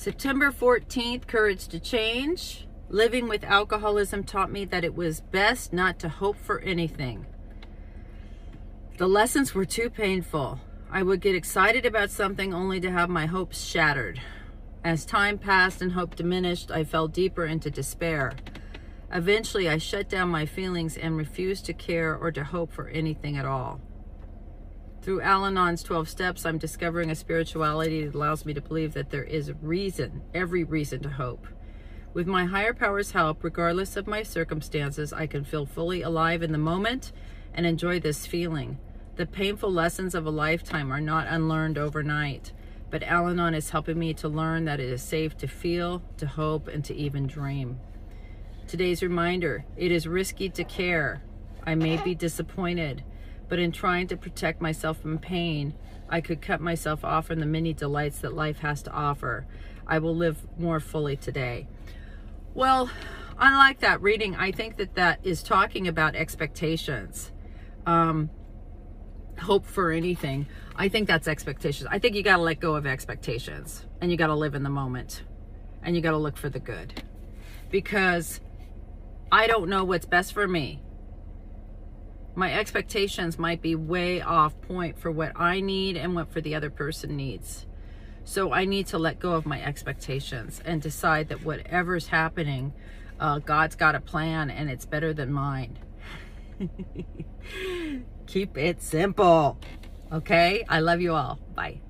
September 14th, Courage to Change. Living with alcoholism taught me that it was best not to hope for anything. The lessons were too painful. I would get excited about something only to have my hopes shattered. As time passed and hope diminished, I fell deeper into despair. Eventually, I shut down my feelings and refused to care or to hope for anything at all. Through Al Anon's 12 steps, I'm discovering a spirituality that allows me to believe that there is reason, every reason to hope. With my higher power's help, regardless of my circumstances, I can feel fully alive in the moment and enjoy this feeling. The painful lessons of a lifetime are not unlearned overnight, but Al Anon is helping me to learn that it is safe to feel, to hope, and to even dream. Today's reminder it is risky to care. I may be disappointed, but in trying to protect myself from pain, I could cut myself off from the many delights that life has to offer. I will live more fully today. Well, unlike that reading, I think that that is talking about expectations. Um, hope for anything. I think that's expectations. I think you got to let go of expectations and you got to live in the moment and you got to look for the good because I don't know what's best for me. My expectations might be way off point for what I need and what for the other person needs. So I need to let go of my expectations and decide that whatever's happening, uh, God's got a plan and it's better than mine. Keep it simple. Okay? I love you all. Bye.